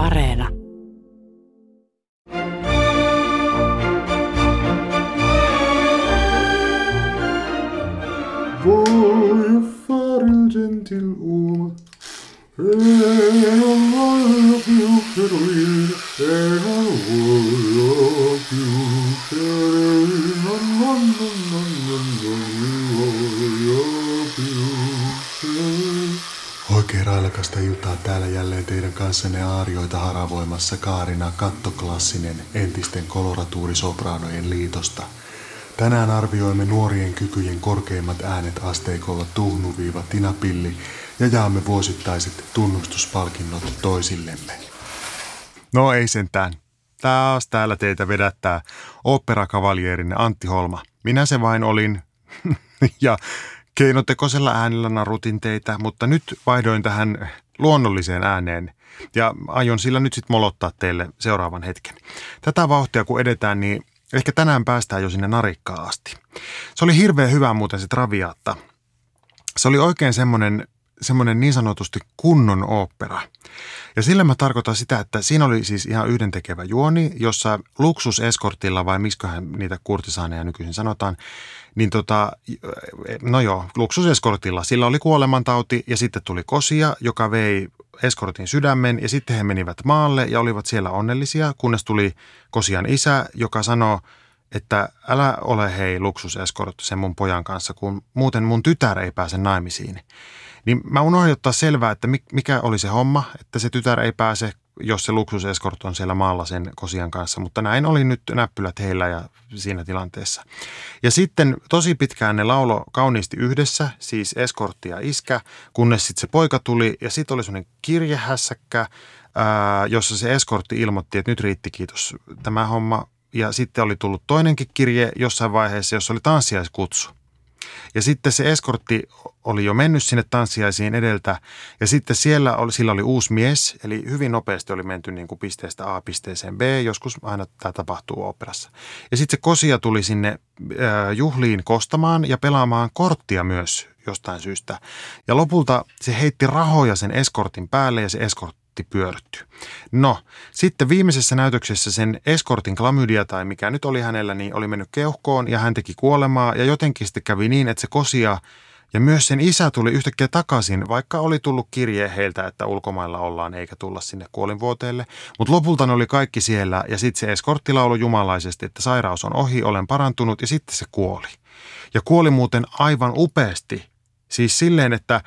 Areena. Haravoimassa Kaarina kattoklassinen entisten koloratuurisopraanojen liitosta. Tänään arvioimme nuorien kykyjen korkeimmat äänet asteikolla tuhnuviiva Tinapilli ja jaamme vuosittaiset tunnustuspalkinnot toisillemme. No ei sentään. Taas täällä teitä vedättää oopperakavaljeerinne Antti Holma. Minä se vain olin. ja keinotekoisella äänellä narutin teitä, mutta nyt vaihdoin tähän luonnolliseen ääneen ja aion sillä nyt sitten molottaa teille seuraavan hetken. Tätä vauhtia kun edetään, niin ehkä tänään päästään jo sinne narikkaan asti. Se oli hirveän hyvä muuten se Traviatta. Se oli oikein semmoinen, semmoinen niin sanotusti kunnon opera. Ja sillä mä tarkoitan sitä, että siinä oli siis ihan yhdentekevä juoni, jossa luksuseskortilla vai miksiköhän niitä kurtisaaneja nykyisin sanotaan, niin tota, no joo, luksuseskortilla. Sillä oli kuolemantauti ja sitten tuli kosia, joka vei eskortin sydämen ja sitten he menivät maalle ja olivat siellä onnellisia, kunnes tuli kosian isä, joka sanoi, että älä ole hei luksuseskort sen mun pojan kanssa, kun muuten mun tytär ei pääse naimisiin. Niin mä unohdin ottaa selvää, että mikä oli se homma, että se tytär ei pääse, jos se luksuseskort on siellä maalla sen kosian kanssa. Mutta näin oli nyt näppylät heillä ja siinä tilanteessa. Ja sitten tosi pitkään ne laulo kauniisti yhdessä, siis eskortti ja iskä, kunnes sitten se poika tuli ja sitten oli semmoinen kirjehässäkkä, ää, jossa se eskortti ilmoitti, että nyt riitti kiitos tämä homma. Ja sitten oli tullut toinenkin kirje jossain vaiheessa, jossa oli tanssiaiskutsu. Ja sitten se eskortti oli jo mennyt sinne tanssiaisiin edeltä ja sitten siellä oli, sillä oli uusi mies, eli hyvin nopeasti oli menty niin kuin pisteestä A pisteeseen B, joskus aina tämä tapahtuu operassa. Ja sitten se kosia tuli sinne äh, juhliin kostamaan ja pelaamaan korttia myös jostain syystä. Ja lopulta se heitti rahoja sen eskortin päälle ja se eskort kortti pyörtyy. No, sitten viimeisessä näytöksessä sen eskortin klamydia tai mikä nyt oli hänellä, niin oli mennyt keuhkoon ja hän teki kuolemaa ja jotenkin sitten kävi niin, että se kosia ja myös sen isä tuli yhtäkkiä takaisin, vaikka oli tullut kirje heiltä, että ulkomailla ollaan eikä tulla sinne kuolinvuoteelle. Mutta lopulta ne oli kaikki siellä ja sitten se eskortti lauloi jumalaisesti, että sairaus on ohi, olen parantunut ja sitten se kuoli. Ja kuoli muuten aivan upeasti. Siis silleen, että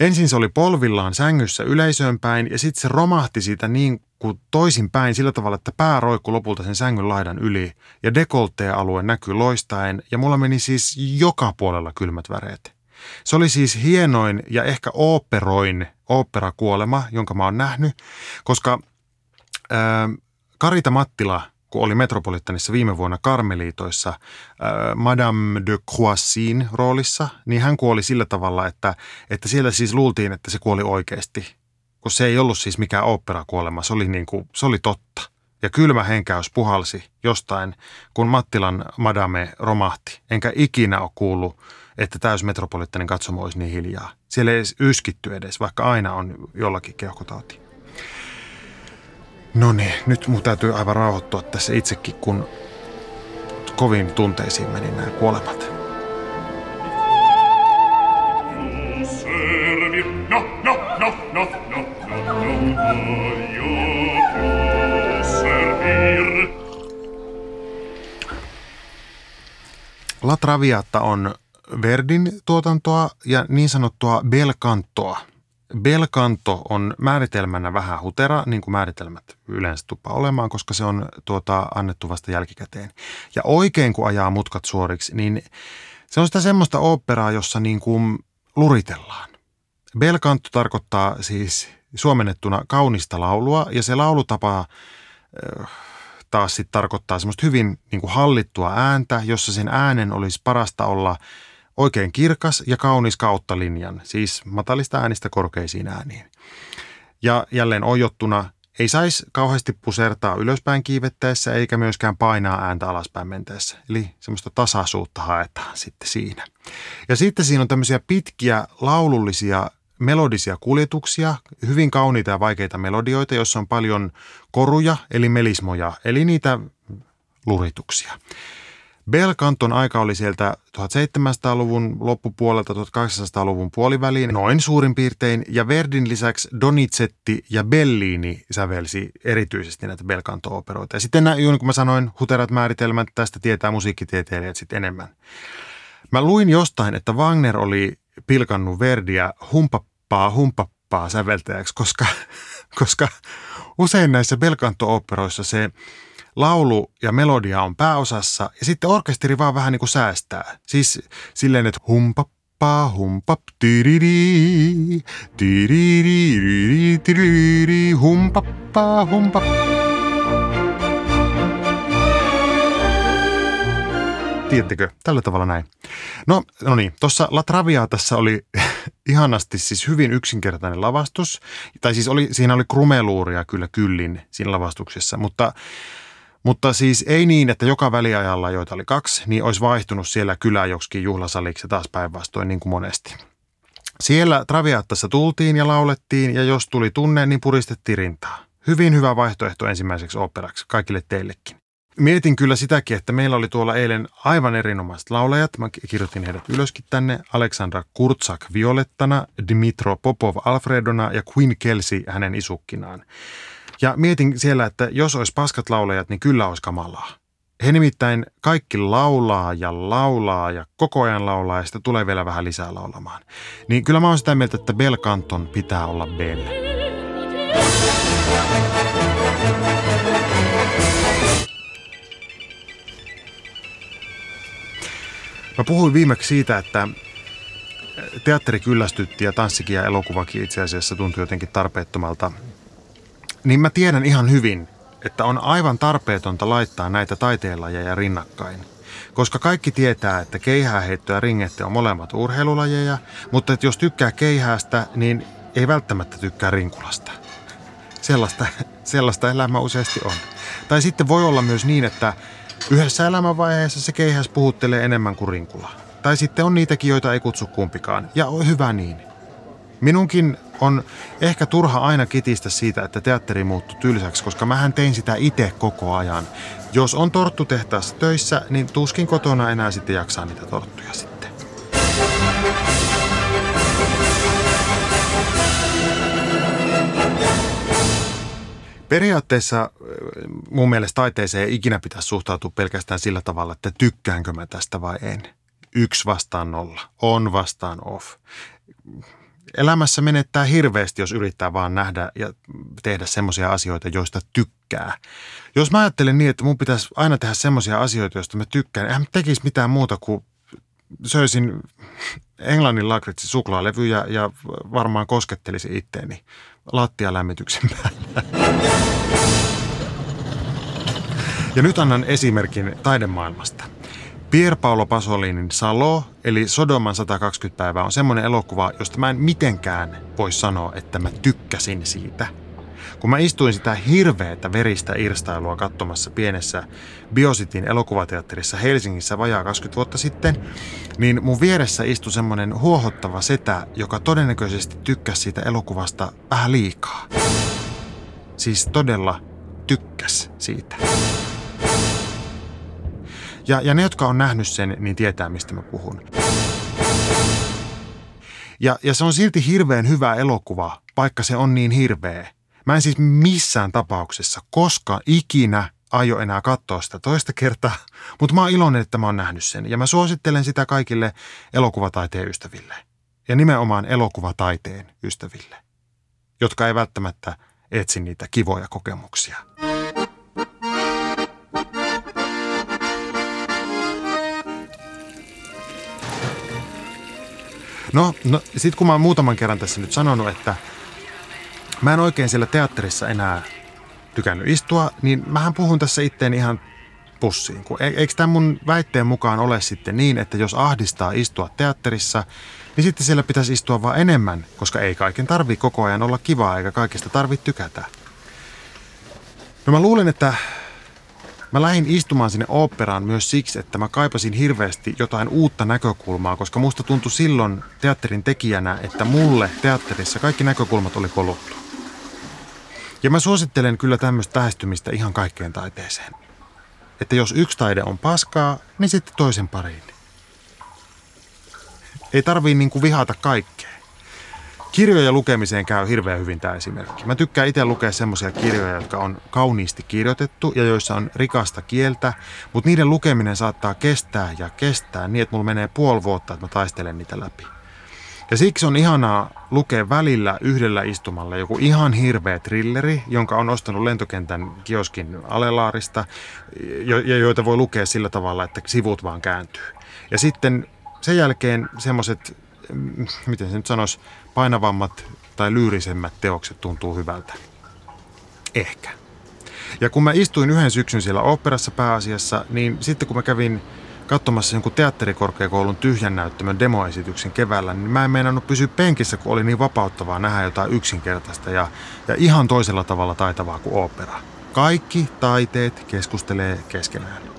Ensin se oli polvillaan sängyssä yleisöön päin ja sitten se romahti siitä niin kuin toisinpäin sillä tavalla, että pää roikku lopulta sen sängyn laidan yli ja dekoltea-alue näkyy loistaen ja mulla meni siis joka puolella kylmät väreet. Se oli siis hienoin ja ehkä oopperoin oopperakuolema, jonka mä oon nähnyt, koska ää, Karita Mattila – kun oli Metropolitanissa viime vuonna Karmeliitoissa äh, Madame de Croissin roolissa, niin hän kuoli sillä tavalla, että, että siellä siis luultiin, että se kuoli oikeasti. Kun se ei ollut siis mikään operakuolema, se oli, niin kuin, se oli totta. Ja kylmä henkäys puhalsi jostain, kun Mattilan Madame romahti. Enkä ikinä ole kuullut, että täys Metropolitanin katsomo olisi niin hiljaa. Siellä ei edes yskitty edes, vaikka aina on jollakin keuhkotauti. No niin, nyt mun täytyy aivan rauhoittua tässä itsekin, kun kovin tunteisiin meni nämä kuolemat. La Traviata on Verdin tuotantoa ja niin sanottua bel cantoa – Belkanto on määritelmänä vähän hutera, niin kuin määritelmät yleensä tuppa olemaan, koska se on tuota, annettu vasta jälkikäteen. Ja oikein kun ajaa mutkat suoriksi, niin se on sitä semmoista operaa, jossa niin kuin luritellaan. Belkanto tarkoittaa siis suomennettuna kaunista laulua ja se laulutapa äh, taas sitten tarkoittaa semmoista hyvin niin kuin hallittua ääntä, jossa sen äänen olisi parasta olla – Oikein kirkas ja kaunis kautta linjan, siis matalista äänistä korkeisiin ääniin. Ja jälleen ojottuna ei saisi kauheasti pusertaa ylöspäin kiivettäessä eikä myöskään painaa ääntä alaspäin menteessä. Eli semmoista tasaisuutta haetaan sitten siinä. Ja sitten siinä on tämmöisiä pitkiä laulullisia melodisia kuljetuksia, hyvin kauniita ja vaikeita melodioita, joissa on paljon koruja eli melismoja, eli niitä lurituksia. Belkanton aika oli sieltä 1700-luvun loppupuolelta 1800-luvun puoliväliin noin suurin piirtein, ja Verdin lisäksi Donizetti ja Bellini sävelsi erityisesti näitä Belcanto-operoita. Ja sitten nämä, niin kuin mä sanoin, huterat määritelmät, tästä tietää musiikkitieteilijät sitten enemmän. Mä luin jostain, että Wagner oli pilkannut Verdiä humpappaa humpappaa säveltäjäksi, koska, koska usein näissä Belcanto-operoissa se laulu ja melodia on pääosassa ja sitten orkesteri vaan vähän niin kuin säästää. Siis silleen, että humpappaa humpap, tiriri, tiriri, tiriri, humpappaa humpap. Tiedättekö? Tällä tavalla näin. No, no niin, tuossa La Traviatassa oli ihanasti siis hyvin yksinkertainen lavastus. Tai siis oli, siinä oli krumeluuria kyllä kyllin siinä lavastuksessa, mutta mutta siis ei niin, että joka väliajalla, joita oli kaksi, niin olisi vaihtunut siellä kylä joksikin juhlasaliksi taas päinvastoin niin kuin monesti. Siellä Traviattassa tultiin ja laulettiin ja jos tuli tunne, niin puristettiin rintaa. Hyvin hyvä vaihtoehto ensimmäiseksi operaksi, kaikille teillekin. Mietin kyllä sitäkin, että meillä oli tuolla eilen aivan erinomaiset laulajat. Mä kirjoitin heidät ylöskin tänne. Aleksandra Kurtsak violettana, Dimitro Popov Alfredona ja Queen Kelsey hänen isukkinaan. Ja mietin siellä, että jos olisi paskat laulajat, niin kyllä olisi kamalaa. He nimittäin kaikki laulaa ja laulaa ja koko ajan laulaa ja sitten tulee vielä vähän lisää laulamaan. Niin kyllä mä oon sitä mieltä, että Bel Canton pitää olla Bell. Mä puhuin viimeksi siitä, että teatteri kyllästytti ja tanssikin ja elokuvakin itse asiassa tuntui jotenkin tarpeettomalta niin mä tiedän ihan hyvin, että on aivan tarpeetonta laittaa näitä taiteenlajeja rinnakkain. Koska kaikki tietää, että keihääheitto ja ringette on molemmat urheilulajeja, mutta että jos tykkää keihäästä, niin ei välttämättä tykkää rinkulasta. Sellaista, sellaista elämä useasti on. Tai sitten voi olla myös niin, että yhdessä elämänvaiheessa se keihäs puhuttelee enemmän kuin rinkula. Tai sitten on niitäkin, joita ei kutsu kumpikaan. Ja on hyvä niin. Minunkin on ehkä turha aina kitistä siitä, että teatteri muuttui tylsäksi, koska mähän tein sitä itse koko ajan. Jos on torttutehtaassa töissä, niin tuskin kotona enää sitten jaksaa niitä torttuja sitten. Periaatteessa mun mielestä taiteeseen ei ikinä pitäisi suhtautua pelkästään sillä tavalla, että tykkäänkö mä tästä vai en. Yksi vastaan nolla, on vastaan off elämässä menettää hirveästi, jos yrittää vaan nähdä ja tehdä semmoisia asioita, joista tykkää. Jos mä ajattelen niin, että mun pitäisi aina tehdä semmoisia asioita, joista mä tykkään, eihän mä tekisi mitään muuta kuin söisin Englannin lakritsi suklaalevyjä ja varmaan koskettelisin itteeni lattialämmityksen päällä. Ja nyt annan esimerkin taidemaailmasta. Pier Paolo Pasolinin Salo, eli Sodoman 120 päivää, on semmoinen elokuva, josta mä en mitenkään voi sanoa, että mä tykkäsin siitä. Kun mä istuin sitä hirveätä veristä irstailua katsomassa pienessä Biositin elokuvateatterissa Helsingissä vajaa 20 vuotta sitten, niin mun vieressä istui semmoinen huohottava setä, joka todennäköisesti tykkäsi siitä elokuvasta vähän liikaa. Siis todella tykkäs siitä. Ja, ja ne, jotka on nähnyt sen, niin tietää, mistä mä puhun. Ja, ja se on silti hirveän hyvä elokuva, vaikka se on niin hirveä. Mä en siis missään tapauksessa koska ikinä aio enää katsoa sitä toista kertaa, mutta mä oon iloinen, että mä oon nähnyt sen. Ja mä suosittelen sitä kaikille elokuvataiteen ystäville. Ja nimenomaan elokuvataiteen ystäville, jotka ei välttämättä etsi niitä kivoja kokemuksia. No, no sitten kun mä oon muutaman kerran tässä nyt sanonut, että mä en oikein siellä teatterissa enää tykännyt istua, niin mähän puhun tässä itteen ihan pussiin. Kun, e-, eikö tämän mun väitteen mukaan ole sitten niin, että jos ahdistaa istua teatterissa, niin sitten siellä pitäisi istua vaan enemmän, koska ei kaiken tarvi koko ajan olla kivaa eikä kaikista tarvitse tykätä. No mä luulen, että Mä lähdin istumaan sinne oopperaan myös siksi, että mä kaipasin hirveästi jotain uutta näkökulmaa, koska musta tuntui silloin teatterin tekijänä, että mulle teatterissa kaikki näkökulmat oli koluttu. Ja mä suosittelen kyllä tämmöistä lähestymistä ihan kaikkeen taiteeseen. Että jos yksi taide on paskaa, niin sitten toisen pariin. Ei tarvii niinku vihata kaikkea. Kirjoja lukemiseen käy hirveän hyvin tämä esimerkki. Mä tykkään itse lukea semmoisia kirjoja, jotka on kauniisti kirjoitettu ja joissa on rikasta kieltä, mutta niiden lukeminen saattaa kestää ja kestää niin, että mulla menee puoli vuotta, että mä taistelen niitä läpi. Ja siksi on ihanaa lukea välillä yhdellä istumalla joku ihan hirveä trilleri, jonka on ostanut lentokentän kioskin alelaarista, ja joita voi lukea sillä tavalla, että sivut vaan kääntyy. Ja sitten sen jälkeen semmoiset, mm, miten se nyt sanoisi, painavammat tai lyyrisemmät teokset tuntuu hyvältä. Ehkä. Ja kun mä istuin yhden syksyn siellä oopperassa pääasiassa, niin sitten kun mä kävin katsomassa jonkun teatterikorkeakoulun tyhjän näyttämön demoesityksen keväällä, niin mä en meinannut pysyä penkissä, kun oli niin vapauttavaa nähdä jotain yksinkertaista ja, ja ihan toisella tavalla taitavaa kuin opera. Kaikki taiteet keskustelee keskenään.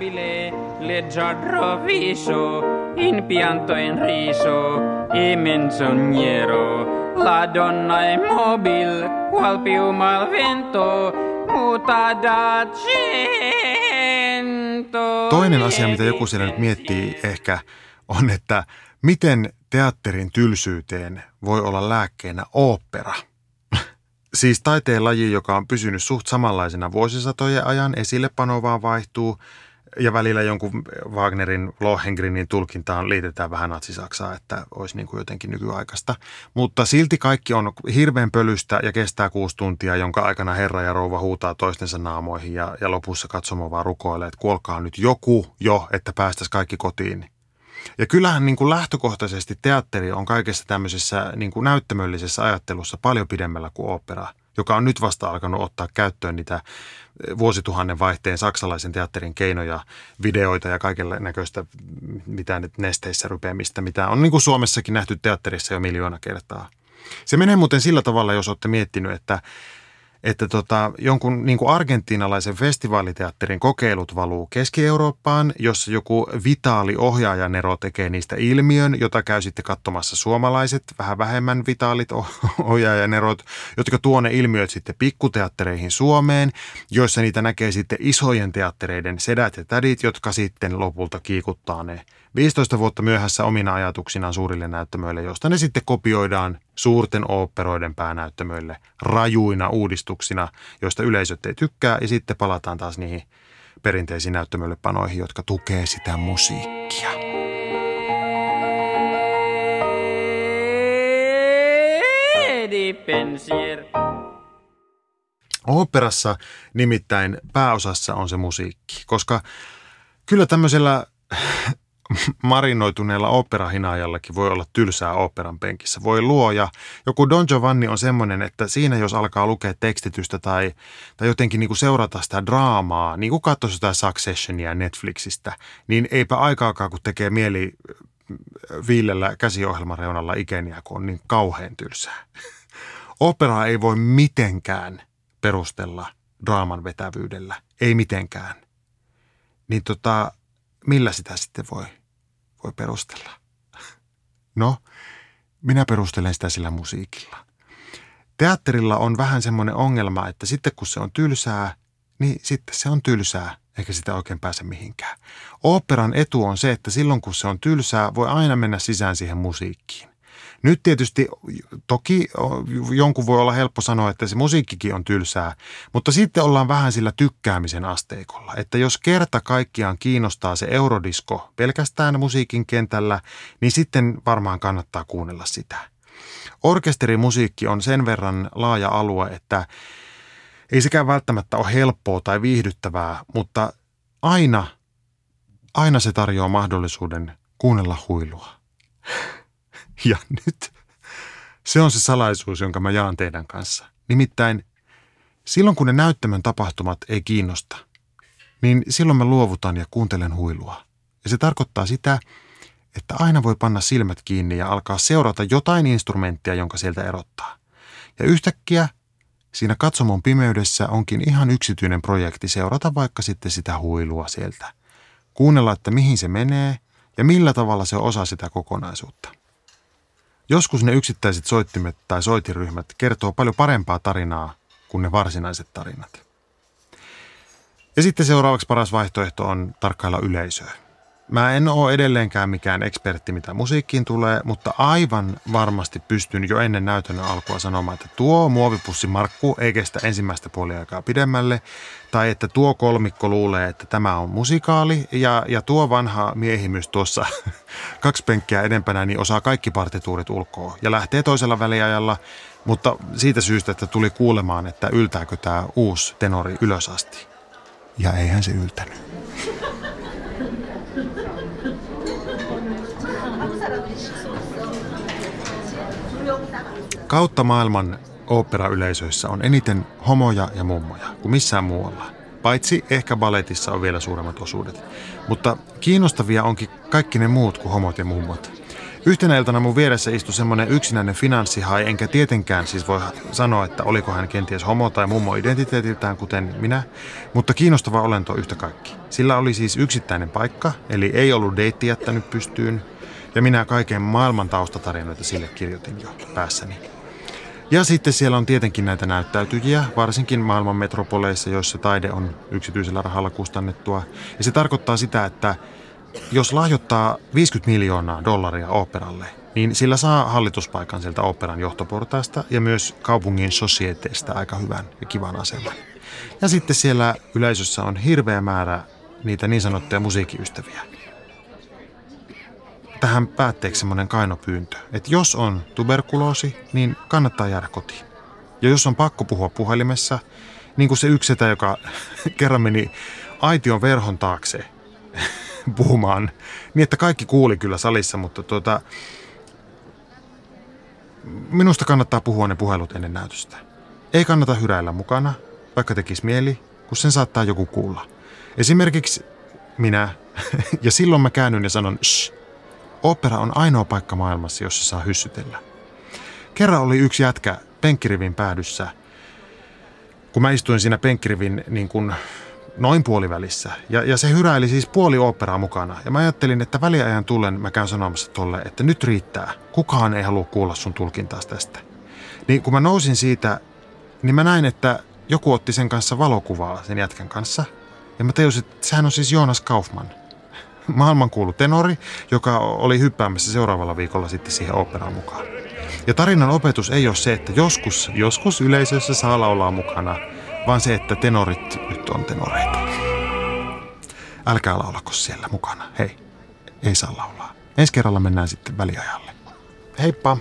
Leggiadro viso, in pianto in riso, e menzognero, la donna è mobil, qual piuma al vento, muta da cento. Toinen asia, mitä joku siellä nyt miettii ehkä, on, että miten teatterin tylsyyteen voi olla lääkkeenä opera. Siis taiteen laji, joka on pysynyt suht samanlaisena vuosisatojen ajan, esillepano vaan vaihtuu – ja välillä jonkun Wagnerin Lohengrinin tulkintaan liitetään vähän natsisaksaa, että olisi niin kuin jotenkin nykyaikaista. Mutta silti kaikki on hirveän pölystä ja kestää kuusi tuntia, jonka aikana herra ja rouva huutaa toistensa naamoihin ja, ja lopussa katsomo vaan rukoilee, että kuolkaa nyt joku jo, että päästäisiin kaikki kotiin. Ja kyllähän niin kuin lähtökohtaisesti teatteri on kaikessa tämmöisessä niin kuin näyttämöllisessä ajattelussa paljon pidemmällä kuin opera – joka on nyt vasta alkanut ottaa käyttöön niitä eh, vuosituhannen vaihteen saksalaisen teatterin keinoja, videoita ja kaikella näköistä, mitä nyt nesteissä rypeämistä, mitä on niin kuin Suomessakin nähty teatterissa jo miljoona kertaa. Se menee muuten sillä tavalla, jos olette miettinyt, että että tota, jonkun niin kuin argentiinalaisen festivaaliteatterin kokeilut valuu Keski-Eurooppaan, jossa joku vitaali ohjaajanero tekee niistä ilmiön, jota käy sitten katsomassa suomalaiset, vähän vähemmän vitaalit ohjaajanerot, jotka tuo ne ilmiöt sitten pikkuteattereihin Suomeen, joissa niitä näkee sitten isojen teattereiden sedät ja tädit, jotka sitten lopulta kiikuttaa ne 15 vuotta myöhässä omina ajatuksinaan suurille näyttämöille, josta ne sitten kopioidaan suurten oopperoiden päänäyttämöille rajuina uudistuksina, joista yleisöt ei tykkää, ja sitten palataan taas niihin perinteisiin näyttämöille panoihin, jotka tukee sitä musiikkia. Oopperassa nimittäin pääosassa on se musiikki, koska kyllä tämmöisellä marinoituneella operahinaajallakin voi olla tylsää operan penkissä. Voi luoja. Joku Don Giovanni on semmoinen, että siinä jos alkaa lukea tekstitystä tai, tai jotenkin niin kuin seurata sitä draamaa, niin kuin katsoo sitä Successionia Netflixistä, niin eipä aikaakaan, kun tekee mieli äh, viillellä käsiohjelman reunalla ikeniä, kun on niin kauhean tylsää. Operaa ei voi mitenkään perustella draaman vetävyydellä. Ei mitenkään. Niin tota, millä sitä sitten voi voi perustella? No, minä perustelen sitä sillä musiikilla. Teatterilla on vähän semmoinen ongelma, että sitten kun se on tylsää, niin sitten se on tylsää, eikä sitä oikein pääse mihinkään. Operan etu on se, että silloin kun se on tylsää, voi aina mennä sisään siihen musiikkiin. Nyt tietysti toki jonkun voi olla helppo sanoa, että se musiikkikin on tylsää, mutta sitten ollaan vähän sillä tykkäämisen asteikolla. Että jos kerta kaikkiaan kiinnostaa se eurodisko pelkästään musiikin kentällä, niin sitten varmaan kannattaa kuunnella sitä. Orkesterimusiikki on sen verran laaja alue, että ei sekään välttämättä ole helppoa tai viihdyttävää, mutta aina, aina se tarjoaa mahdollisuuden kuunnella huilua. Ja nyt se on se salaisuus, jonka mä jaan teidän kanssa. Nimittäin silloin, kun ne näyttämön tapahtumat ei kiinnosta, niin silloin mä luovutan ja kuuntelen huilua. Ja se tarkoittaa sitä, että aina voi panna silmät kiinni ja alkaa seurata jotain instrumenttia, jonka sieltä erottaa. Ja yhtäkkiä siinä katsomon pimeydessä onkin ihan yksityinen projekti seurata vaikka sitten sitä huilua sieltä. Kuunnella, että mihin se menee ja millä tavalla se osaa sitä kokonaisuutta. Joskus ne yksittäiset soittimet tai soitiryhmät kertoo paljon parempaa tarinaa kuin ne varsinaiset tarinat. Ja sitten seuraavaksi paras vaihtoehto on tarkkailla yleisöä. Mä en ole edelleenkään mikään ekspertti, mitä musiikkiin tulee, mutta aivan varmasti pystyn jo ennen näytön alkua sanomaan, että tuo muovipussi Markku ei kestä ensimmäistä puoliaikaa pidemmälle, tai että tuo kolmikko luulee, että tämä on musikaali, ja, ja tuo vanha miehimys tuossa kaksi penkkiä edempänä niin osaa kaikki partituurit ulkoa, ja lähtee toisella väliajalla, mutta siitä syystä, että tuli kuulemaan, että yltääkö tämä uusi tenori ylös asti. Ja eihän se yltänyt. Kautta maailman oopperayleisöissä on eniten homoja ja mummoja kuin missään muualla. Paitsi ehkä baletissa on vielä suuremmat osuudet. Mutta kiinnostavia onkin kaikki ne muut kuin homot ja mummot. Yhtenä iltana mun vieressä istui semmoinen yksinäinen finanssihai, enkä tietenkään siis voi sanoa, että oliko hän kenties homo tai mummo identiteetiltään kuten minä, mutta kiinnostava olento yhtä kaikki. Sillä oli siis yksittäinen paikka, eli ei ollut deitti jättänyt pystyyn, ja minä kaiken maailman taustatarinoita sille kirjoitin jo päässäni. Ja sitten siellä on tietenkin näitä näyttäytyjiä, varsinkin maailman metropoleissa, joissa taide on yksityisellä rahalla kustannettua. Ja se tarkoittaa sitä, että jos lahjoittaa 50 miljoonaa dollaria operalle, niin sillä saa hallituspaikan sieltä operan johtoportaasta ja myös kaupungin sosieteesta aika hyvän ja kivan aseman. Ja sitten siellä yleisössä on hirveä määrä niitä niin sanottuja musiikkiystäviä. Tähän päätteeksi semmoinen kainopyyntö, että jos on tuberkuloosi, niin kannattaa jäädä kotiin. Ja jos on pakko puhua puhelimessa, niin kuin se yksetä, joka kerran meni aition verhon taakse puhumaan, niin että kaikki kuuli kyllä salissa, mutta tuota, minusta kannattaa puhua ne puhelut ennen näytöstä. Ei kannata hyräillä mukana, vaikka tekisi mieli, kun sen saattaa joku kuulla. Esimerkiksi minä, ja silloin mä käännyn ja sanon, shh, opera on ainoa paikka maailmassa, jossa saa hyssytellä. Kerran oli yksi jätkä penkkirivin päädyssä, kun mä istuin siinä penkkirivin niin kuin noin puolivälissä. Ja, ja se hyräili siis puoli operaa mukana. Ja mä ajattelin, että väliajan tullen mä käyn sanomassa tolle, että nyt riittää. Kukaan ei halua kuulla sun tulkintaas tästä. Niin kun mä nousin siitä, niin mä näin, että joku otti sen kanssa valokuvaa sen jätkän kanssa. Ja mä tajusin, että sehän on siis Joonas Kaufman. Maailmankuulu tenori, joka oli hyppäämässä seuraavalla viikolla sitten siihen operaan mukaan. Ja tarinan opetus ei ole se, että joskus, joskus yleisössä saa laulaa mukana – vaan se, että tenorit nyt on tenoreita. Älkää laulako siellä mukana. Hei, ei saa laulaa. Ensi kerralla mennään sitten väliajalle. Heippa!